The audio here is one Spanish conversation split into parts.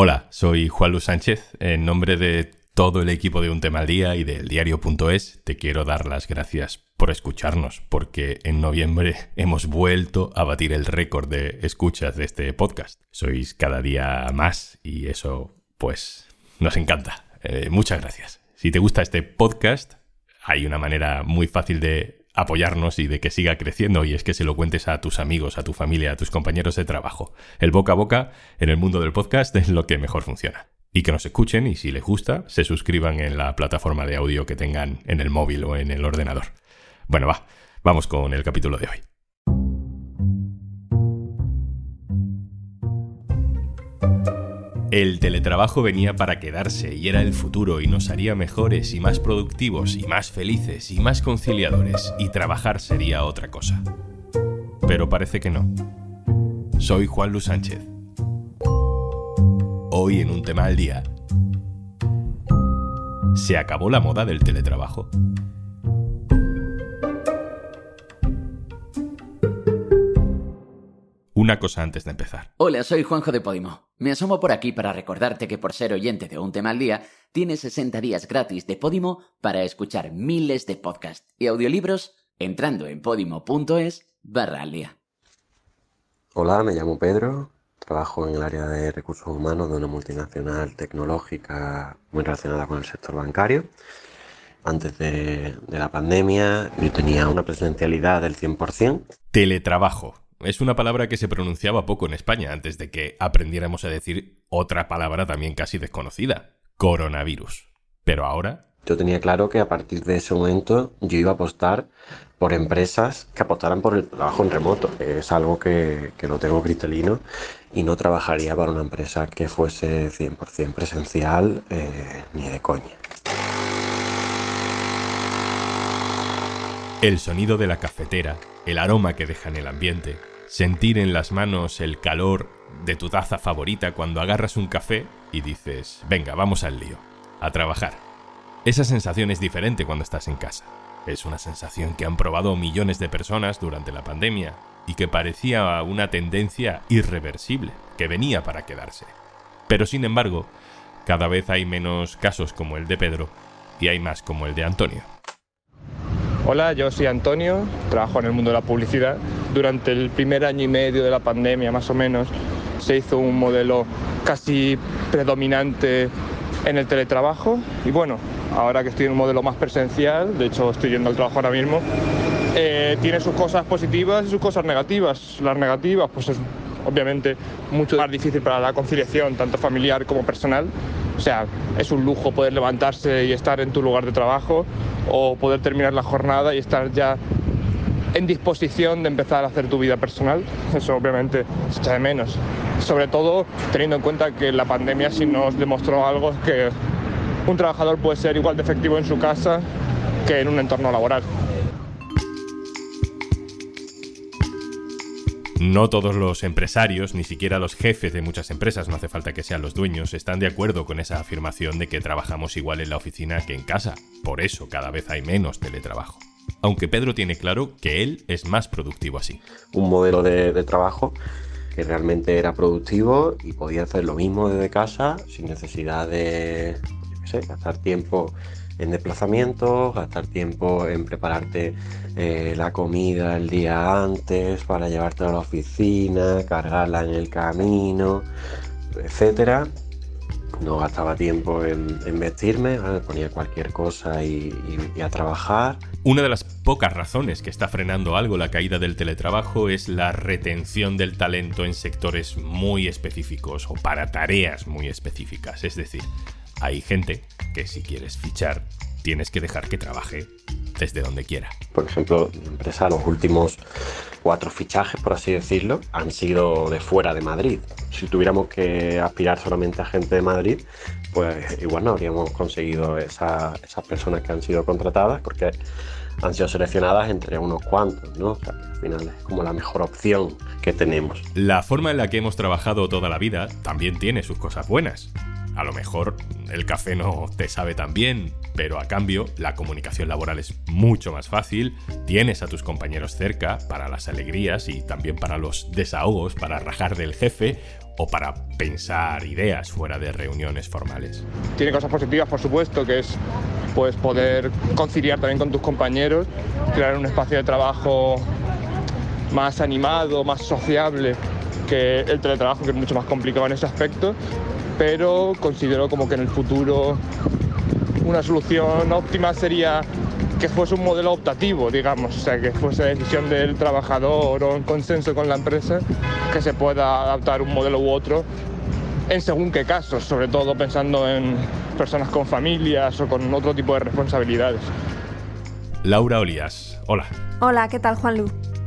Hola, soy Juan Luis Sánchez. En nombre de todo el equipo de Un Tema al Día y del diario.es, te quiero dar las gracias por escucharnos, porque en noviembre hemos vuelto a batir el récord de escuchas de este podcast. Sois cada día más y eso, pues, nos encanta. Eh, muchas gracias. Si te gusta este podcast, hay una manera muy fácil de apoyarnos y de que siga creciendo y es que se lo cuentes a tus amigos, a tu familia, a tus compañeros de trabajo. El boca a boca en el mundo del podcast es lo que mejor funciona. Y que nos escuchen y si les gusta, se suscriban en la plataforma de audio que tengan en el móvil o en el ordenador. Bueno, va, vamos con el capítulo de hoy. El teletrabajo venía para quedarse y era el futuro y nos haría mejores y más productivos y más felices y más conciliadores y trabajar sería otra cosa. Pero parece que no. Soy Juan Luis Sánchez. Hoy en un tema al día. ¿Se acabó la moda del teletrabajo? Una cosa antes de empezar. Hola, soy Juanjo de Podimo. Me asomo por aquí para recordarte que por ser oyente de un tema al día, tienes 60 días gratis de Podimo para escuchar miles de podcasts y audiolibros entrando en podimo.es barra al día. Hola, me llamo Pedro, trabajo en el área de recursos humanos de una multinacional tecnológica muy relacionada con el sector bancario. Antes de, de la pandemia yo tenía una presencialidad del 100%. Teletrabajo es una palabra que se pronunciaba poco en España antes de que aprendiéramos a decir otra palabra también casi desconocida, coronavirus. Pero ahora... Yo tenía claro que a partir de ese momento yo iba a apostar por empresas que apostaran por el trabajo en remoto. Es algo que, que no tengo cristalino y no trabajaría para una empresa que fuese 100% presencial eh, ni de coña. El sonido de la cafetera, el aroma que deja en el ambiente, sentir en las manos el calor de tu taza favorita cuando agarras un café y dices, venga, vamos al lío, a trabajar. Esa sensación es diferente cuando estás en casa. Es una sensación que han probado millones de personas durante la pandemia y que parecía una tendencia irreversible, que venía para quedarse. Pero sin embargo, cada vez hay menos casos como el de Pedro y hay más como el de Antonio. Hola, yo soy Antonio, trabajo en el mundo de la publicidad. Durante el primer año y medio de la pandemia, más o menos, se hizo un modelo casi predominante en el teletrabajo y bueno, ahora que estoy en un modelo más presencial, de hecho estoy yendo al trabajo ahora mismo, eh, tiene sus cosas positivas y sus cosas negativas. Las negativas, pues es obviamente mucho más difícil para la conciliación, tanto familiar como personal. O sea, es un lujo poder levantarse y estar en tu lugar de trabajo o poder terminar la jornada y estar ya en disposición de empezar a hacer tu vida personal. Eso obviamente se echa de menos. Sobre todo teniendo en cuenta que la pandemia sí nos demostró algo que un trabajador puede ser igual de efectivo en su casa que en un entorno laboral. No todos los empresarios, ni siquiera los jefes de muchas empresas, no hace falta que sean los dueños, están de acuerdo con esa afirmación de que trabajamos igual en la oficina que en casa. Por eso cada vez hay menos teletrabajo. Aunque Pedro tiene claro que él es más productivo así. Un modelo de, trabajo que realmente era productivo y podía hacer lo mismo desde casa sin necesidad de gastar tiempo en desplazamientos, gastar tiempo en prepararte eh, la comida el día antes para llevarte a la oficina, cargarla en el camino, etcétera. No gastaba tiempo en, vestirme, ponía cualquier cosa y, y a trabajar. Una de las pocas razones que está frenando algo la caída del teletrabajo es la retención del talento en sectores muy específicos o para tareas muy específicas. Es decir, hay gente que si quieres fichar, tienes que dejar que trabaje desde donde quiera. Por ejemplo, la empresa, los últimos cuatro fichajes, por así decirlo, han sido de fuera de Madrid. Si tuviéramos que aspirar solamente a gente de Madrid, pues igual no habríamos conseguido esas personas que han sido contratadas, porque han sido seleccionadas entre unos cuantos, ¿no? O sea, al final es como la mejor opción que tenemos. La forma en la que hemos trabajado toda la vida también tiene sus cosas buenas A lo mejor el café no te sabe tan bien, pero a cambio la comunicación laboral es mucho más fácil, tienes a tus compañeros cerca para las alegrías y también para los desahogos, para rajar del jefe o para pensar ideas fuera de reuniones formales. Tiene cosas positivas, por supuesto, que es pues, poder conciliar también con tus compañeros, crear un espacio de trabajo más animado, más sociable que el teletrabajo, que es mucho más complicado en ese aspecto, pero considero como que en el futuro una solución óptima sería que fuese un modelo optativo, digamos, o sea, que fuese decisión del trabajador o en consenso con la empresa, que se pueda adaptar un modelo u otro en según qué casos, sobre todo pensando en personas con familias o con otro tipo de responsabilidades. Laura Olías, hola. Hola, ¿qué tal Juan Lu?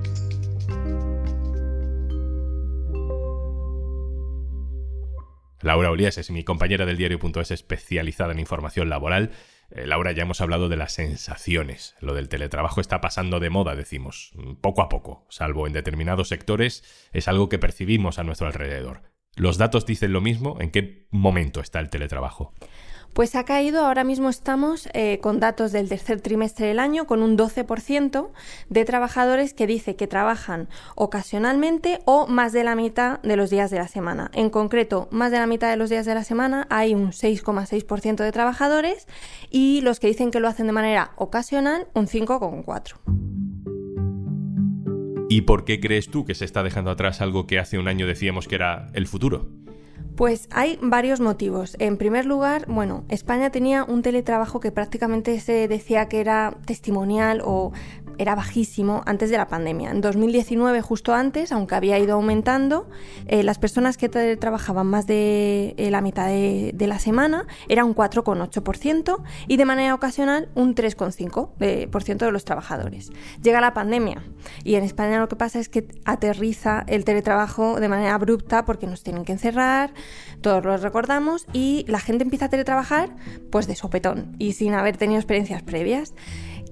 Laura Olías es mi compañera del diario.es especializada en información laboral. Eh, Laura, ya hemos hablado de las sensaciones. Lo del teletrabajo está pasando de moda, decimos, poco a poco, salvo en determinados sectores, es algo que percibimos a nuestro alrededor. ¿Los datos dicen lo mismo? ¿En qué momento está el teletrabajo? Pues ha caído, ahora mismo estamos eh, con datos del tercer trimestre del año, con un 12% de trabajadores que dice que trabajan ocasionalmente o más de la mitad de los días de la semana. En concreto, más de la mitad de los días de la semana hay un 6,6% de trabajadores y los que dicen que lo hacen de manera ocasional, un 5,4%. ¿Y por qué crees tú que se está dejando atrás algo que hace un año decíamos que era el futuro? Pues hay varios motivos. En primer lugar, bueno, España tenía un teletrabajo que prácticamente se decía que era testimonial o era bajísimo antes de la pandemia. En 2019, justo antes, aunque había ido aumentando, eh, las personas que trabajaban más de eh, la mitad de, la semana era un 4,8% y de manera ocasional un 3,5% de, de los trabajadores. Llega la pandemia y en España lo que pasa es que aterriza el teletrabajo de manera abrupta porque nos tienen que encerrar, todos lo recordamos, y la gente empieza a teletrabajar pues de sopetón y sin haber tenido experiencias previas.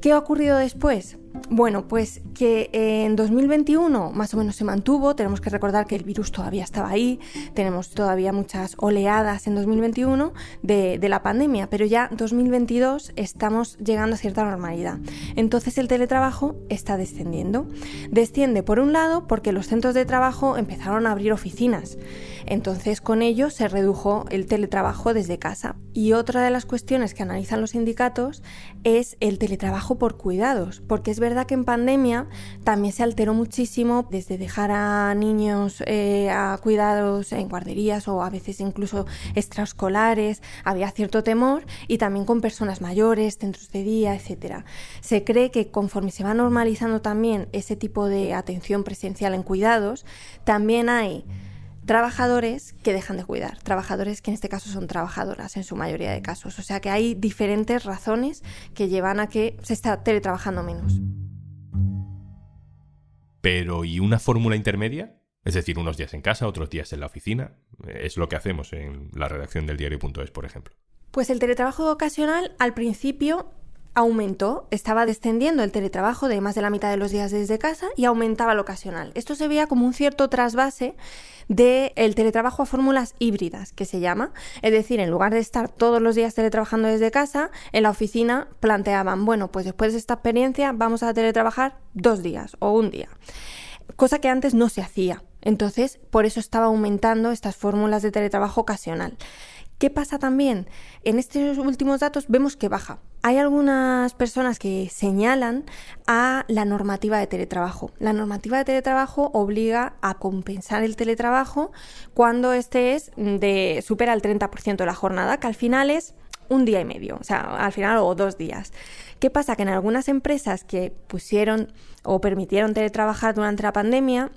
¿Qué ha ocurrido después? Bueno, pues que en 2021 más o menos se mantuvo, tenemos que recordar que el virus todavía estaba ahí, tenemos todavía muchas oleadas en 2021 de, de la pandemia, pero ya 2022 estamos llegando a cierta normalidad. Entonces el teletrabajo está descendiendo. Desciende por un lado porque los centros de trabajo empezaron a abrir oficinas, entonces con ello se redujo el teletrabajo desde casa. Y otra de las cuestiones que analizan los sindicatos es el teletrabajo por cuidados, porque es verdad que en pandemia también se alteró muchísimo desde dejar a niños eh, a cuidados en guarderías o a veces incluso extraescolares, había cierto temor y también con personas mayores, centros de día, etc. Se cree que conforme se va normalizando también ese tipo de atención presencial en cuidados, también hay trabajadores que dejan de cuidar, trabajadores que en este caso son trabajadoras en su mayoría de casos. O sea que hay diferentes razones que llevan a que se está teletrabajando menos. Pero ¿y una fórmula intermedia? Es decir, unos días en casa, otros días en la oficina. Es lo que hacemos en la redacción del diario.es, por ejemplo. Pues el teletrabajo ocasional al principio aumentó, estaba descendiendo el teletrabajo de más de la mitad de los días desde casa y aumentaba el ocasional. Esto se veía como un cierto trasvase del el teletrabajo a fórmulas híbridas, que se llama. Es decir, en lugar de estar todos los días teletrabajando desde casa, en la oficina planteaban, bueno, pues después de esta experiencia vamos a teletrabajar dos días o un día. Cosa que antes no se hacía. Entonces, por eso estaba aumentando estas fórmulas de teletrabajo ocasional. ¿Qué pasa también? En estos últimos datos vemos que baja. Hay algunas personas que señalan a la normativa de teletrabajo. La normativa de teletrabajo obliga a compensar el teletrabajo cuando este es de supera el 30% de la jornada, que al final es un día y medio, o sea, al final o dos días. ¿Qué pasa? Que en algunas empresas que pusieron o permitieron teletrabajar durante la pandemia,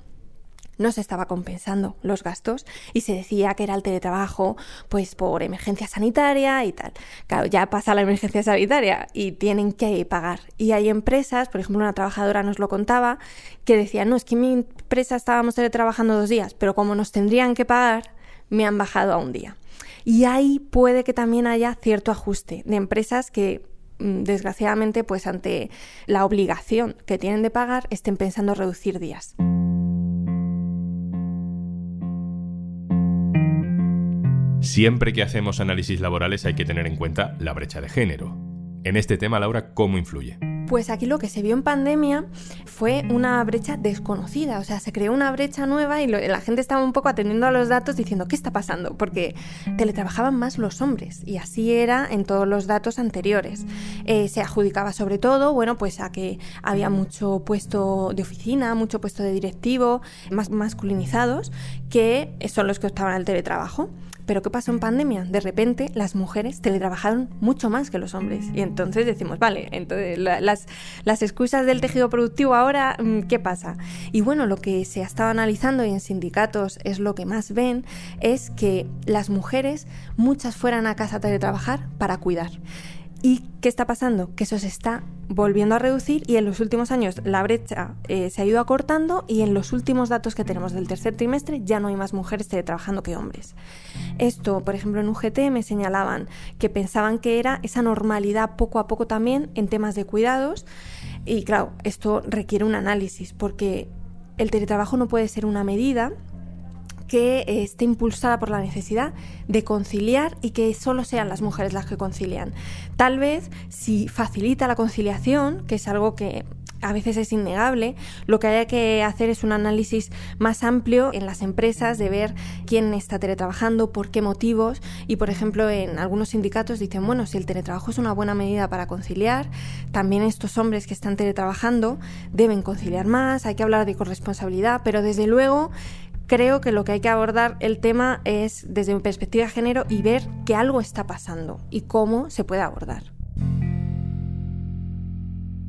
no se estaba compensando los gastos y se decía que era el teletrabajo pues por emergencia sanitaria y tal. Claro, ya pasa la emergencia sanitaria y tienen que pagar. Y hay empresas, por ejemplo, una trabajadora nos lo contaba, que decía, no, es que mi empresa estábamos teletrabajando dos días, pero como nos tendrían que pagar, me han bajado a un día. Y ahí puede que también haya cierto ajuste de empresas que mm, desgraciadamente pues ante la obligación que tienen de pagar estén pensando reducir días. Siempre que hacemos análisis laborales hay que tener en cuenta la brecha de género. En este tema, Laura, ¿cómo influye? Pues aquí lo que se vio en pandemia fue una brecha desconocida, o sea, se creó una brecha nueva y la gente estaba un poco atendiendo a los datos diciendo, ¿qué está pasando? Porque teletrabajaban más los hombres y así era en todos los datos anteriores. Eh, se adjudicaba sobre todo, bueno, pues a que había mucho puesto de oficina, mucho puesto de directivo, más masculinizados, que son los que optaban al teletrabajo. Pero ¿qué pasó en pandemia? De repente las mujeres teletrabajaron mucho más que los hombres. Y entonces decimos, vale, entonces las, las excusas del tejido productivo ahora, mm, ¿qué pasa? Y bueno, lo que se ha estado analizando y en sindicatos es lo que más ven, es que las mujeres, muchas fueran a casa a teletrabajar para cuidar. ¿Y qué está pasando? Que eso se está volviendo a reducir y en los últimos años la brecha eh, se ha ido acortando y en los últimos datos que tenemos del tercer trimestre ya no hay más mujeres teletrabajando que hombres. Esto, por ejemplo, en UGT me señalaban que pensaban que era esa normalidad poco a poco también en temas de cuidados y claro, esto requiere un análisis porque el teletrabajo no puede ser una medida que eh, esté impulsada por la necesidad de conciliar y que solo sean las mujeres las que concilian. Tal vez si facilita la conciliación, que es algo que a veces es innegable, lo que haya que hacer es un análisis más amplio en las empresas de ver quién está teletrabajando, por qué motivos y por ejemplo en algunos sindicatos dicen, bueno, si el teletrabajo es una buena medida para conciliar, también estos hombres que están teletrabajando deben conciliar más, hay que hablar de corresponsabilidad, pero desde luego creo que lo que hay que abordar el tema es desde mi perspectiva de género y ver que algo está pasando y cómo se puede abordar.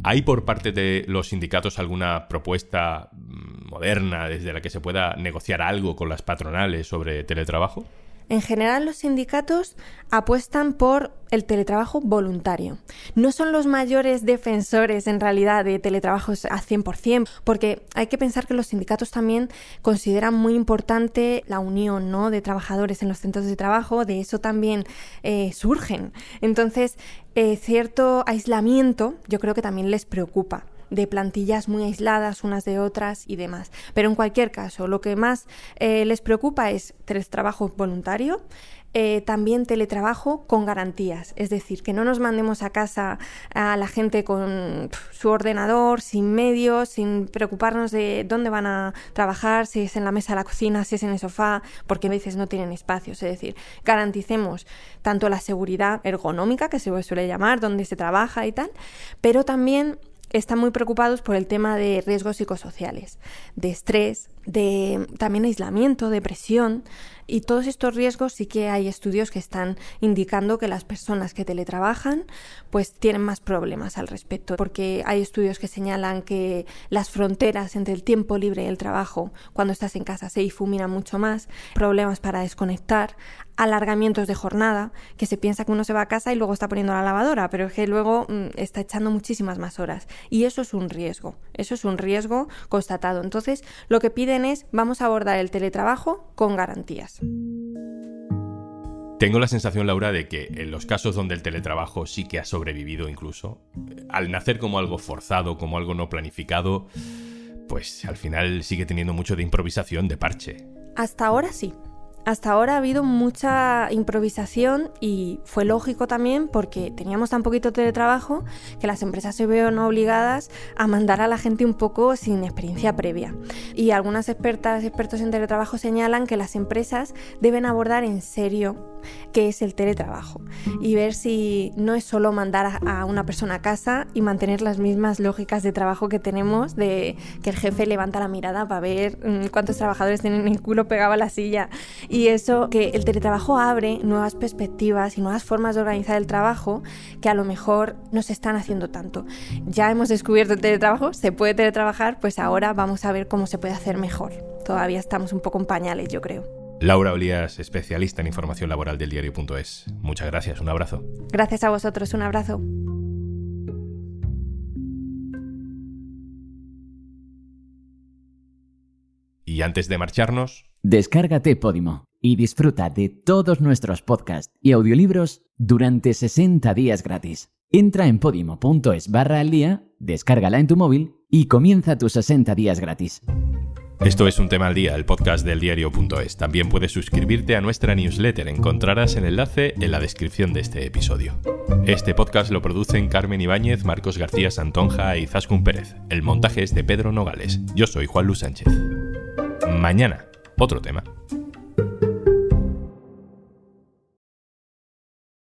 ¿Hay por parte de los sindicatos alguna propuesta mm, moderna desde la que se pueda negociar algo con las patronales sobre teletrabajo? En general, los sindicatos apuestan por el teletrabajo voluntario. No son los mayores defensores en realidad de teletrabajos a 100%, porque hay que pensar que los sindicatos también consideran muy importante la unión de trabajadores en los centros de trabajo, de eso también eh, surgen. Entonces, eh, cierto aislamiento yo creo que también les preocupa de plantillas muy aisladas unas de otras y demás. Pero en cualquier caso, lo que más eh, les preocupa es trabajo voluntario, eh, también teletrabajo con garantías, es decir, que no nos mandemos a casa a la gente con su ordenador, sin medios, sin preocuparnos de dónde van a trabajar, si es en la mesa de la cocina, si es en el sofá, porque a veces no tienen espacios, es decir, garanticemos tanto la seguridad ergonómica, que se suele llamar, donde se trabaja y tal, pero también están muy preocupados por el tema de riesgos psicosociales, de estrés, de también aislamiento, depresión, y todos estos riesgos sí que hay estudios que están indicando que las personas que teletrabajan pues tienen más problemas al respecto, porque hay estudios que señalan que las fronteras entre el tiempo libre y el trabajo cuando estás en casa se difuminan mucho más, problemas para desconectar, alargamientos de jornada, que se piensa que uno se va a casa y luego está poniendo la lavadora, pero es que luego mm, está echando muchísimas más horas. Y eso es un riesgo, eso es un riesgo constatado. Entonces, lo que piden vamos a abordar el teletrabajo con garantías. Tengo la sensación, Laura, de que en los casos donde el teletrabajo sí que ha sobrevivido incluso, al nacer como algo forzado, como algo no planificado, pues al final sigue teniendo mucho de improvisación, de parche. Hasta ahora sí. Hasta ahora ha habido mucha improvisación y fue lógico también porque teníamos tan poquito teletrabajo que las empresas se vieron obligadas a mandar a la gente un poco sin experiencia previa. Y algunas expertas, expertos en teletrabajo señalan que las empresas deben abordar en serio qué es el teletrabajo y ver si no es solo mandar a una persona a casa y mantener las mismas lógicas de trabajo que tenemos de que el jefe levanta la mirada para ver mm, cuántos trabajadores tienen el culo pegado a la silla y eso que el teletrabajo abre nuevas perspectivas y nuevas formas de organizar el trabajo que a lo mejor no se están haciendo tanto. Ya hemos descubierto el teletrabajo, se puede teletrabajar, pues ahora vamos a ver cómo se puede hacer mejor. Todavía estamos un poco en pañales, yo creo. Laura Olías, especialista en información laboral del diario.es. Muchas gracias, un abrazo. Gracias a vosotros, un abrazo. Y antes de marcharnos... Descárgate Podimo y disfruta de todos nuestros podcasts y audiolibros durante 60 días gratis. Entra en podimo.es barra al día, descárgala en tu móvil y comienza tus 60 días gratis. Esto es un tema al día, el podcast del diario.es. También puedes suscribirte a nuestra newsletter. Encontrarás el enlace en la descripción de este episodio. Este podcast lo producen Carmen Ibáñez, Marcos García Santonja y Zascun Pérez. El montaje es de Pedro Nogales. Yo soy Juan Luis Sánchez. Mañana, otro tema.